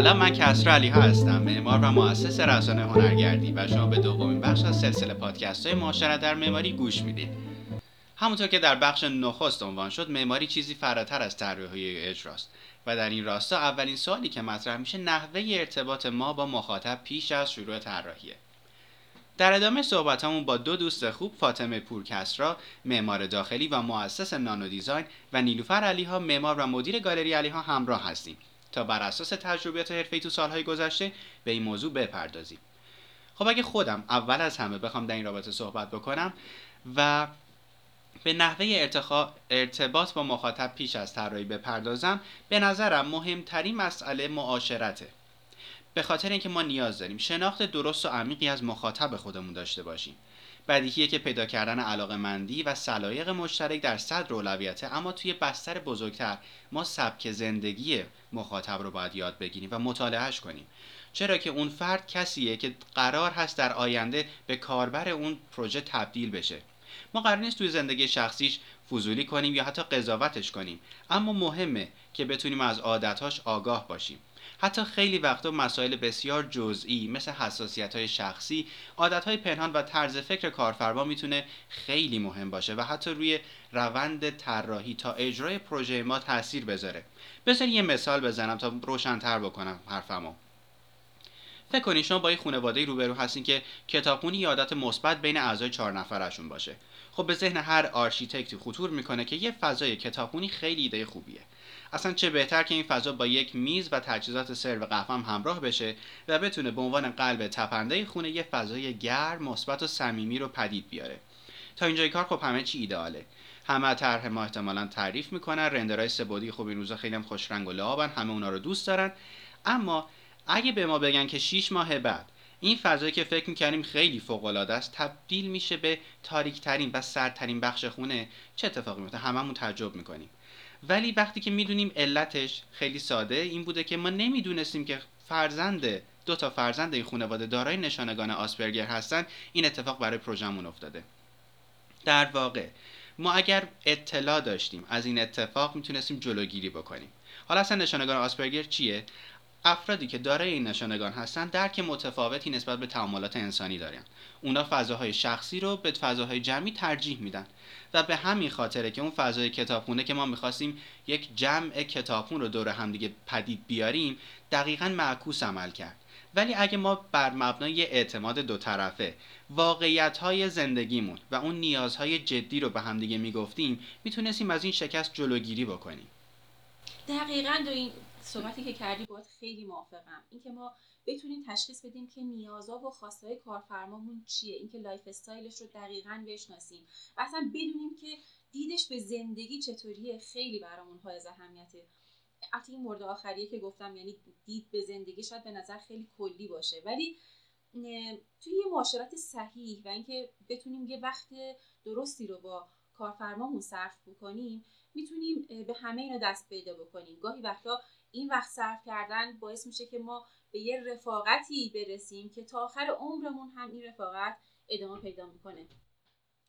سلام من کسرا علی هستم. معمار و مؤسس رسانه هنرگردی و شما به دومین بخش از سلسله پادکست های معاشرت در معماری گوش می‌دید. همونطور که در بخش نخست عنوان شد معماری چیزی فراتر از طراحی اجراست و در این راستا اولین سوالی که مطرح میشه نحوه ارتباط ما با مخاطب پیش از شروع طراحیه. در ادامه صحبتمون با دو دوست خوب فاطمه پورکسرا معمار داخلی و مؤسس نانو دیزاین و نیلوفر علیها معمار و مدیر گالری علیها همراه هستیم. تا بر اساس تجربیات حرفه‌ای تو سالهای گذشته به این موضوع بپردازیم. خب اگه خودم اول از همه بخوام در این رابطه صحبت بکنم و به نحوه ارتباط با مخاطب پیش از طراحی بپردازم به نظرم مهمترین مسئله معاشرته. به خاطر اینکه ما نیاز داریم شناخت درست و عمیقی از مخاطب خودمون داشته باشیم. بدیهیه که پیدا کردن علاقه مندی و سلایق مشترک در صدر اولویته اما توی بستر بزرگتر ما سبک زندگی مخاطب رو باید یاد بگیریم و مطالعهش کنیم. چرا که اون فرد کسیه که قرار هست در آینده به کاربر اون پروژه تبدیل بشه. ما قرار نیست توی زندگی شخصیش فضولی کنیم یا حتی قضاوتش کنیم اما مهمه که بتونیم از عادتهاش آگاه باشیم. حتی خیلی وقتا مسائل بسیار جزئی مثل حساسیت های شخصی عادت های پنهان و طرز فکر کارفرما می‌تونه خیلی مهم باشه و حتی روی روند طراحی تا اجرای پروژه ما تاثیر بذاره. بذارین یه مثال بزنم تا روشنتر بکنم حرفمو. فکر کنید شما با یه خانواده روبرو هستین که کتابخونی عادت مثبت بین اعضای چهار نفرشون باشه. خب به ذهن هر آرشیتکتی خطور می‌کنه که یه فضای کتابخونی خیلی ایده خوبیه. اصلا چه بهتر که این فضا با یک میز و تجهیزات سرو قهوه هم همراه بشه و بتونه به عنوان قلب تپنده خونه یه فضای گرم مثبت و صمیمی رو پدید بیاره. تا اینجای کار خب همه چی ایدئاله همه طرح ما احتمالا تعریف می‌کنن رندرهای سبودی خوب این روزا خیلی هم خوش رنگ و لعابن همه اونا رو دوست دارن. اما اگه به ما بگن که 6 ماه بعد این فضایی که فکر می‌کردیم خیلی فوق العاده است تبدیل میشه به تاریکترین و سردترین بخش خونه چه اتفاقی میفته هممون تعجب می‌کنیم. ولی وقتی که می‌دونیم علتش خیلی ساده این بوده که ما نمی‌دونستیم که فرزند دو تا فرزند این خانواده دارای نشانگان آسپرگر هستن این اتفاق برای پروژمون افتاده. در واقع ما اگر اطلاع داشتیم از این اتفاق می‌تونستیم جلوگیری بکنیم. حالا اصلا نشانگان آسپرگر چیه؟ افرادی که دارای این نشانگان هستن درک متفاوتی نسبت به تعاملات انسانی دارن. اونا فضاهای شخصی رو به فضاهای جمعی ترجیح میدن و به همین خاطره که اون فضای کتابخونه که ما می‌خواستیم یک جمع کتابخون رو دور همدیگه پدید بیاریم دقیقا معکوس عمل کرد. ولی اگه ما بر مبنای اعتماد دو طرفه واقعیت های زندگیمون و اون نیازهای جدی رو به همدیگه می‌گفتیم می‌تونستیم از این شکست جلوگیری بکنیم. دقیقا با این صحبتی که کردی باید خیلی موافقم. اینکه ما بتونیم تشخیص بدیم که نیازها و های کارفرمامون چیه. اینکه lifestyle ش رو دقیقا بشناسیم. و اصلا بدونیم که دیدش به زندگی چطوریه. خیلی برامون های اهمیته. حتی این مورد آخریه که گفتم یعنی دید به زندگی شاید به نظر خیلی کلی باشه. ولی توی یه معاشرت صحیح و اینکه بتونیم یه وقت درستی رو با کارفرمامون صرف بکنیم می‌تونیم به همه اینا دست پیدا بکنیم. گاهی وقتا این وقت صرف کردن باعث میشه که ما به یه رفاقتی برسیم که تا آخر عمرمون هم این رفاقت ادامه پیدا می‌کنه.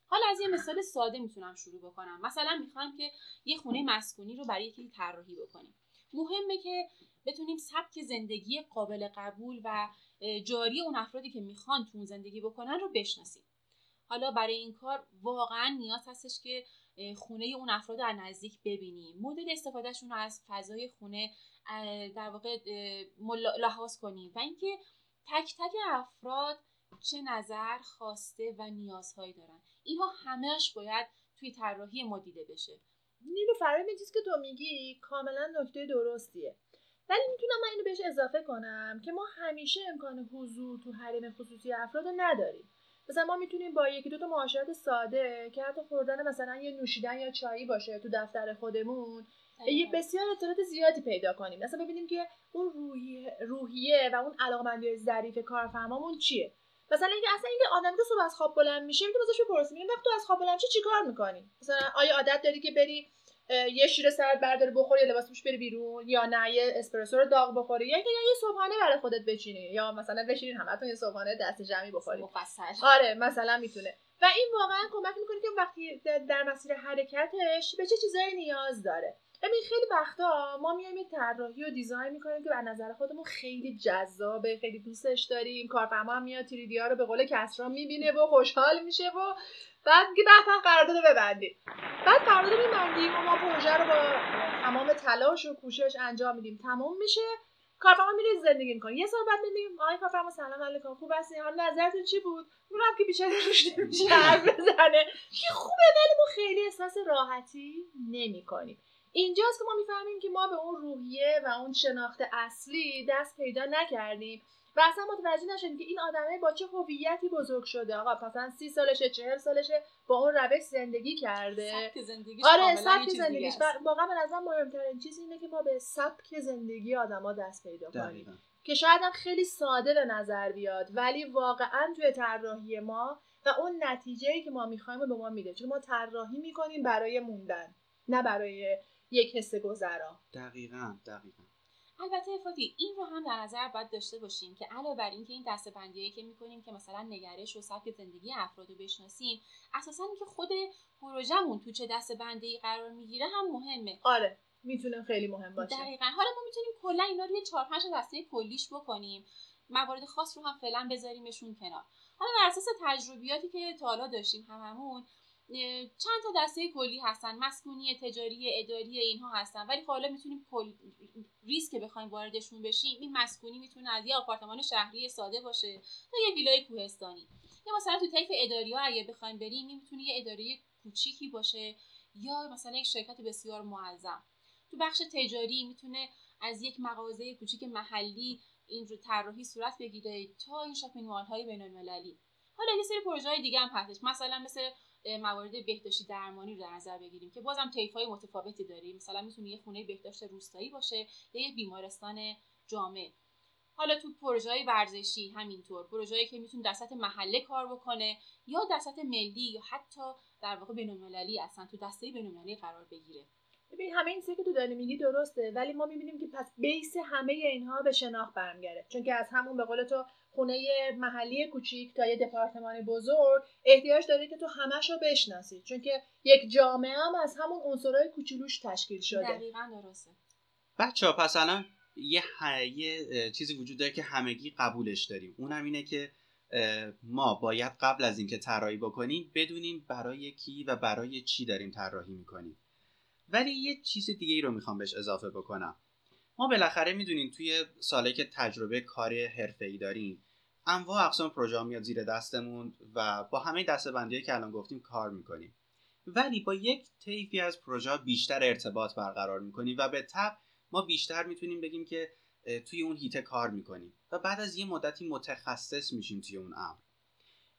حالا از یه مثال ساده می‌تونم شروع بکنم. مثلا می‌خوایم که یه خونه مسکونی رو برای یکی طراحی بکنیم. مهمه که بتونیم سبک زندگی قابل قبول و جاری اون افرادی که می‌خوان تو اون زندگی بکنن رو بشناسیم. حالا برای این کار واقعا نیاز هستش که خونه اون افراد رو از نزدیک ببینیم. مدل استفادهشون رو از فضای خونه در واقع لحاظ کنیم. و اینکه تک تک افراد چه نظر خواسته و نیازهایی دارن. اینها همهش باید توی طراحی ما دیده بشه. نیلو فرای چیزی که تو میگی کاملا نکته درستیه. ولی می‌تونم من اینو بهش اضافه کنم که ما همیشه امکان حضور تو حریم خصوصی افراد رو نداریم. مثلا ما می‌تونیم با یکی دو تا معاشرت ساده که حتی خوردن مثلا یه نوشیدن یا چایی باشه تو دفتر خودمون یه بسیار اطلاعات زیادی پیدا کنیم. مثلا ببینیم که اون روحیه, روحیه و اون علاقمندی ظریف کارفرمامون چیه. مثلا اینکه اصلا اینکه آدمی که صبح از خواب بلند میشه می‌تونی ازش بپرسیم وقت تو از خواب بلند میشه چیکار می‌کنی؟ مثلا آیا عادت داری که بری یه شیر سرد برداری بخوری یا لباس پوش بری بیرون یا نه یه اسپرسو رو داغ بخوری یا اینکه یه صبحانه برای خودت بچینی یا مثلا بشینین همتون یه صبحانه دست جمعی بخورید مفصل. آره مثلا می‌تونه. و این واقعا کمک می‌کنه که وقتی در مسیر حرکتش به چه چیزایی نیاز داره. ببین خیلی وقتا ما میایم یه طراحی و دیزاین می‌کنیم که از نظر خودمون خیلی جذابه خیلی دوستش داریم. کارفرما هم میاد تریدی ها رو به قول کسرا می‌بینه و خوشحال میشه و بعد میگه به به قرارداد ببندیم. بعد قرارداد میبندیم و ما پروژه رو با تمام تلاش و کوشش انجام میدیم. تمام میشه. کارفرما میره زندگی می‌کنه. یه سال بعد می‌بینیم آقای کارفرما سلام علیکم. خوب هستین حالا نظرتون چی بود؟ اونم که بیچاره روش نمیشه حرف بزنه. که خوبه ولی ما خیلی احساس راحتی نمی‌کنیم. اینجاست که ما می‌فهمیم که ما به اون روحیه و اون شناخت اصلی دست پیدا نکردیم و اصلا متوجه نشدیم که این آدمه با چه هویتی بزرگ شده. آقا مثلا سی سالشه چهل سالشه با اون روش زندگی کرده. سبک زندگیش آره سبک زندگیش. واقعا به نظر مهمترین چیز اینه که ما به سبک زندگی آدما دست پیدا کنیم. که شاید هم خیلی ساده به نظر بیاد ولی واقعا توی طراحی ما و اون نتیجه ای که ما می‌خوایم به ما میده. چون ما طراحی می‌کنیم برای موندن نه برای یک حس گذرا. دقیقا دقیقا. البته افاتی این رو هم در نظر باید داشته باشیم که علاوه بر اینکه این دسته بندیایی که می‌کنیم که مثلا نگرش و سبک زندگی افراد رو بشناسیم اساسا اینکه خود پروژهمون تو چه دسته بندی قرار می‌گیره هم مهمه. آره می‌تونه خیلی مهم باشه. دقیقا. حالا ما می‌تونیم کلا اینا رو یه چهار پنج تا دسته کلیش بکنیم. موارد خاص رو هم فعلا بذاریمشون کنار. حالا بر اساس تجربیاتی که تا حالا داشتیم هممون چند تا دسته کلی هستن مسکونی تجاری اداری اینها هستن ولی خب حالا می‌تونیم کل ریسک بخوایم واردشون بشیم این مسکونی می‌تونه از یه آپارتمان شهری ساده باشه تا یه ویلای کوهستانی. یا مثلا تو طیف اداری ها اگه بخوایم بریم این می‌تونه یه اداره کوچیکی باشه یا مثلا یک شرکت بسیار معظم. تو بخش تجاری می‌تونه از یک مغازه کوچیک محلی این رو طراحی صورت بگیره تا این شاپینگ مال های بین المللی حالا یه سری پروژه های دیگه هم هستش. مثلا مثل موارد بهداشتی درمانی رو در نظر بگیریم که بازم طیف های متفاوتی داریم مثلا می‌تونه یه خونه بهداشت روستایی باشه یا یک بیمارستان جامع. حالا تو پروژه ورزشی همینطور پروژه‌ای که می‌تونه در سطح محله کار بکنه یا در سطح ملی یا حتی در واقع بین المللی اصلا تو دسته بین المللی قرار بگیره. ببین همه این چیزی که تو داری میگی درسته ولی ما می‌بینیم که پس بیس همه اینها به شناخت برمیگرده. چون که از همون به قول تو خونه محلی کوچیک تا یه دپارتمان بزرگ احتیاج داره که تو همش رو بشناسی. چون که یک جامعه هم از همون عنصرهای کوچولوش تشکیل شده. دقیقا درسته. بچه ها پس الان یه, ح- یه چیزی وجود داره که همگی قبولش داریم. اونم اینه که ما باید قبل از اینکه طراحی بکنیم بدونیم برای کی و برای چی داریم طراحی می‌کنیم. ولی یه چیز دیگه ای رو می‌خوام بهش اضافه بکنم. ما بالاخره می‌دونیم توی سالی که تجربه کار ای داریم انواع اقسام پروژه میاد زیر دستمون و با همه دسته بندی که الان گفتیم کار می‌کنیم. ولی با یک طیفی از پروژه بیشتر ارتباط برقرار می‌کنیم و به تب ما بیشتر می‌تونیم بگیم که توی اون هیته کار می‌کنیم. و بعد از یه مدتی متخصص میشیم توی اون امر.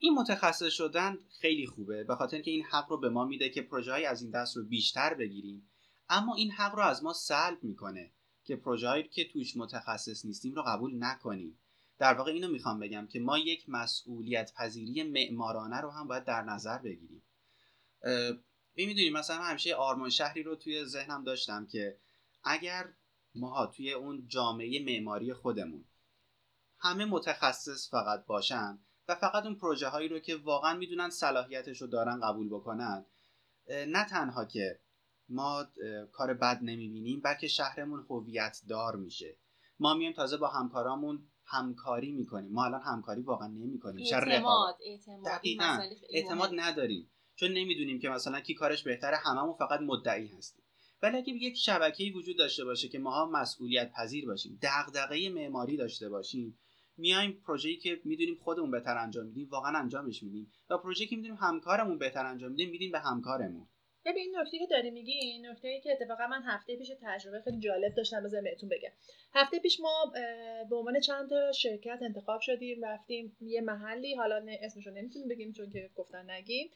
این متخصص شدن خیلی خوبه به خاطر که این حق رو به ما میده که پروژه از این دست رو بیشتر بگیریم. اما این حق رو از ما سلب می‌کنه که پروژه که توش متخصص نیستیم رو قبول نکنیم. در واقع اینو می‌خوام بگم که ما یک مسئولیت پذیری معمارانه رو هم باید در نظر بگیریم. می‌دونیم مثلا همیشه آرمان شهری رو توی ذهنم داشتم که اگر ما توی اون جامعه معماری خودمون همه متخصص فقط باشن و فقط اون پروژه هایی رو که واقعا می‌دونن صلاحیتش رو دارن قبول بکنن. نه تنها که ما کار بد نمی‌بینیم بلکه شهرمون هویت دار میشه. ما میایم تازه با همکارامون همکاری می‌کنیم. ما الان همکاری واقعا نمی‌کنیم. اعتماد اعتماد دقیقاً. اعتماد. نداریم. چون نمی‌دونیم که مثلا کی کارش بهتره هممون فقط مدعی هستیم. ولی اگه یک شبکه‌ای وجود داشته باشه که ماها مسئولیت پذیر باشیم دغدغه معماری داشته باشیم میایم پروژه‌ای که می‌دونیم خودمون بهتر انجام میدیم واقعا انجامش میدیم. و پروژه‌ای که می‌دونیم همکارمون بهتر انجام میدیم میدیم به همکارمون. ببین این نکته که داری میگی این نکته ای که اتفاقا من هفته پیش تجربه خیلی جالب داشتم بذار بهتون بگم. هفته پیش ما به عنوان چند تا شرکت انتخاب شدیم رفتیم یه محلی حالا نه اسمشو نمی‌تونیم بگیم چون که گفتن نگیم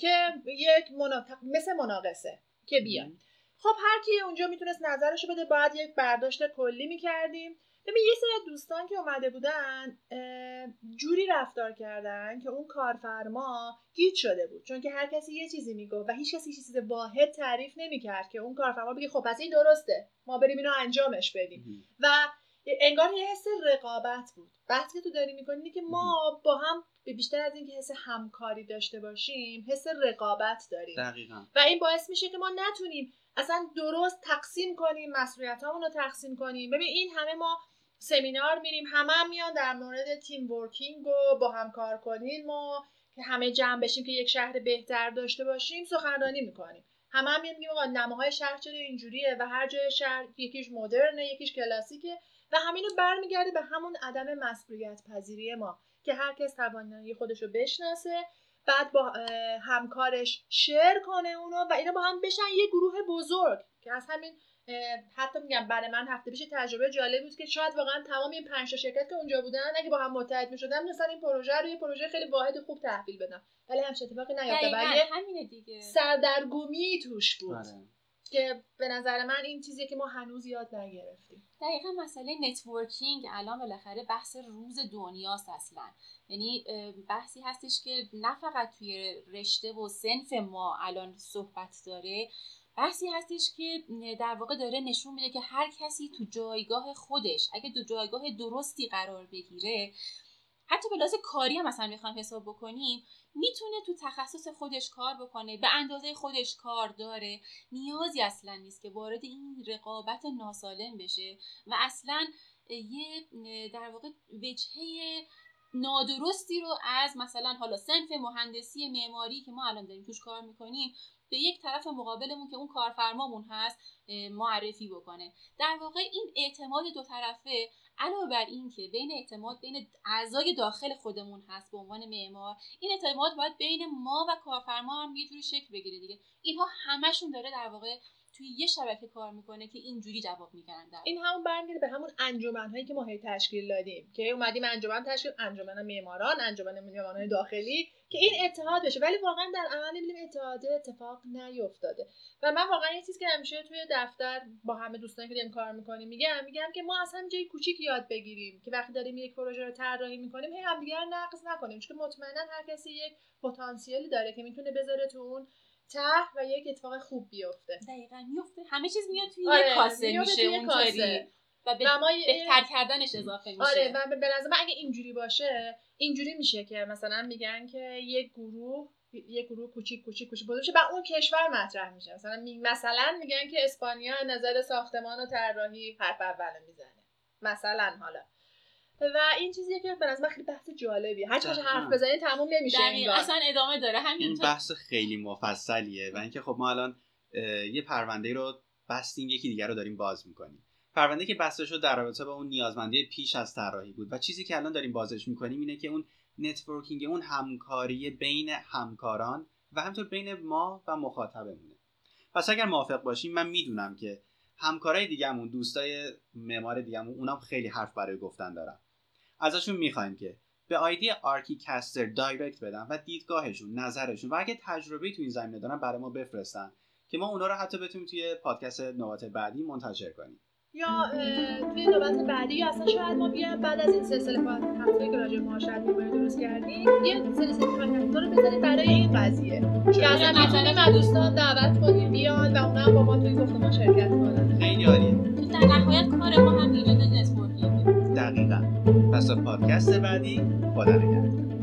که یک منا... مثل مناقصه که بیان خب هر کی اونجا می‌تونست نظرشو بده باید یک برداشت کلی می‌کردیم. ببین یه سری از دوستان که اومده بودن جوری رفتار کردن که اون کارفرما گیج شده بود. چون که هر کسی یه چیزی می‌گفت و هیچ کسی چیز واحد تعریف نمی‌کرد که اون کارفرما بگه خب پس این درسته. ما بریم اینو انجامش بدیم. و انگار یه حس رقابت بود. بحثی که تو داری می‌کنی اینه که ما با هم به بیشتر از اینکه حس همکاری داشته باشیم حس رقابت داریم. دقیقا. و این باعث میشه که ما نتونیم اصلا درست تقسیم کنیم مسئولیت رو تقسیم کنیم. ببین این همه ما سمینار میریم. همه هم میان در مورد تیم ورکینگ و با هم کار کنیم ما که همه جمع بشیم که یک شهر بهتر داشته باشیم سخنرانی می‌کنیم. همه هم میگیم آقا نماهای شهر چرا اینجوریه و هر جای شهر یکیش مدرنه یکیش کلاسیکه و همینو برمیگرده به همون عدم مسئولیت پذیری ما که هر کس توانایی خودش رو بشناسه بعد با همکارش شیر کنه اونو و اینا با هم بشن یه گروه بزرگ که از همین حتی میگم برای من هفته پیش تجربه جالب بود که شاید واقعا تمام این پنج تا شرکت که اونجا بودن اگه با هم متحد می‌شدن مثلا این پروژه رو یه پروژه خیلی واحد خوب تحویل بدن. ولی همش اتفاقی نیافته. ولی همینه دیگه. سردرگمی توش بود. آره. که به نظر من این چیزی که ما هنوز یاد نگرفتیم. دقیقا مسئله networking الان بالاخره بحث روز دنیاست اصلا. یعنی بحثی هستش که نه فقط توی رشته و صنف ما الان صحبت داره بحثی هستش که در واقع داره نشون میده که هر کسی تو جایگاه خودش اگه دو جایگاه درستی قرار بگیره حتی به کاری هم مثلا می‌خوایم حساب بکنیم می‌تونه تو تخصص خودش کار بکنه به اندازه خودش کار داره. نیازی اصلا نیست که وارد این رقابت ناسالم بشه و اصلا یه در واقع وجهه نادرستی رو از مثلا حالا سنف مهندسی معماری که ما الان داریم توش کار می‌کنیم به یک طرف مقابلمون که اون کارفرمامون هست معرفی بکنه. در واقع این اعتماد دو طرفه علاوه بر این که بین اعتماد بین اعضای داخل خودمون هست به عنوان معمار این اعتماد باید بین ما و کارفرما هم یه جوری شکل بگیره دیگه. اینها همشون داره در واقع توی یه شبکه کار می‌کنه که اینجوری جواب میگن این همون برمیگرده به همون انجمن هایی که ما هی تشکیل دادیم که اومدیم انجمن تشکیل انجمن معماران انجمن معماران داخلی که این اتحاد بشه. ولی واقعا در عمل می‌بینیم اتحاد اتفاق نیفتاده. و من واقعا یه چیزی که همیشه توی دفتر با همه دوستانی که داریم کار می‌کنیم میگم میگم که ما از هم جای کوچیک یاد بگیریم که وقتی داریم یک پروژه رو طراحی می‌کنیم هی همدیگه نقص نکنیم. چون مطمئنا هر کسی یک پتانسیلی داره که می‌تونه بذاره تو اون ته و یک اتفاق خوب بیفته. دقیقا میفته. همه چیز میاد توی آره، یک کاسه میشه اونطوری. و به بهتر کردنش اضافه میشه. آره و به نظر من اگه اینجوری باشه اینجوری میشه که مثلا میگن که یک گروه یک گروه کوچیک کوچیک کوچیک بوده و اون کشور مطرح میشه. مثلا می... مثلا میگن که اسپانیا نظر ساختمان و طراحی حرف اول می‌زنه. مثلا حالا. و این چیزیه که به نظر خیلی بحث جالبیه. هر چقدر حرف بزنید تموم نمیشه این اصلا ادامه داره. همین این بحث خیلی مفصلیه و اینکه خب ما الان یه پرونده رو بستیم یکی دیگر رو داریم باز می‌کنیم. پرونده که بسته شد در رابطه با اون نیازمندی پیش از طراحی بود و چیزی که الان داریم بازش می‌کنیم اینه که اون networking اون همکاری بین همکاران و همینطور بین ما و مخاطبمونه. پس اگر موافق باشیم من می‌دونم که همکارای دیگهمون دوستای معمار دیگهمون اونام خیلی حرف برای گفتن دارن. ازشون می‌خوایم که به ID آرکی کستر direct بدن و دیدگاهشون نظرشون و اگه تجربه تو این زمینه دارن برای ما بفرستن که ما اونا رو حتی بتونیم توی پادکست نوبت بعدی منتشر کنیم. یا توی نوبت بعدی یا اصلا شاید ما بیایم بعد از این سلسله هفته که راجع معاشرت معماری درست کردیم یه سلسله پادکست رو بزنیم برای این قضیه. که اصلا می‌تونیم دوستان دعوت کنیم بیان و اونا با ما توی گفتمان شرکت کنن. خیلی عالیه. در نهایت پس پادکست بعدی خدا نگهدار.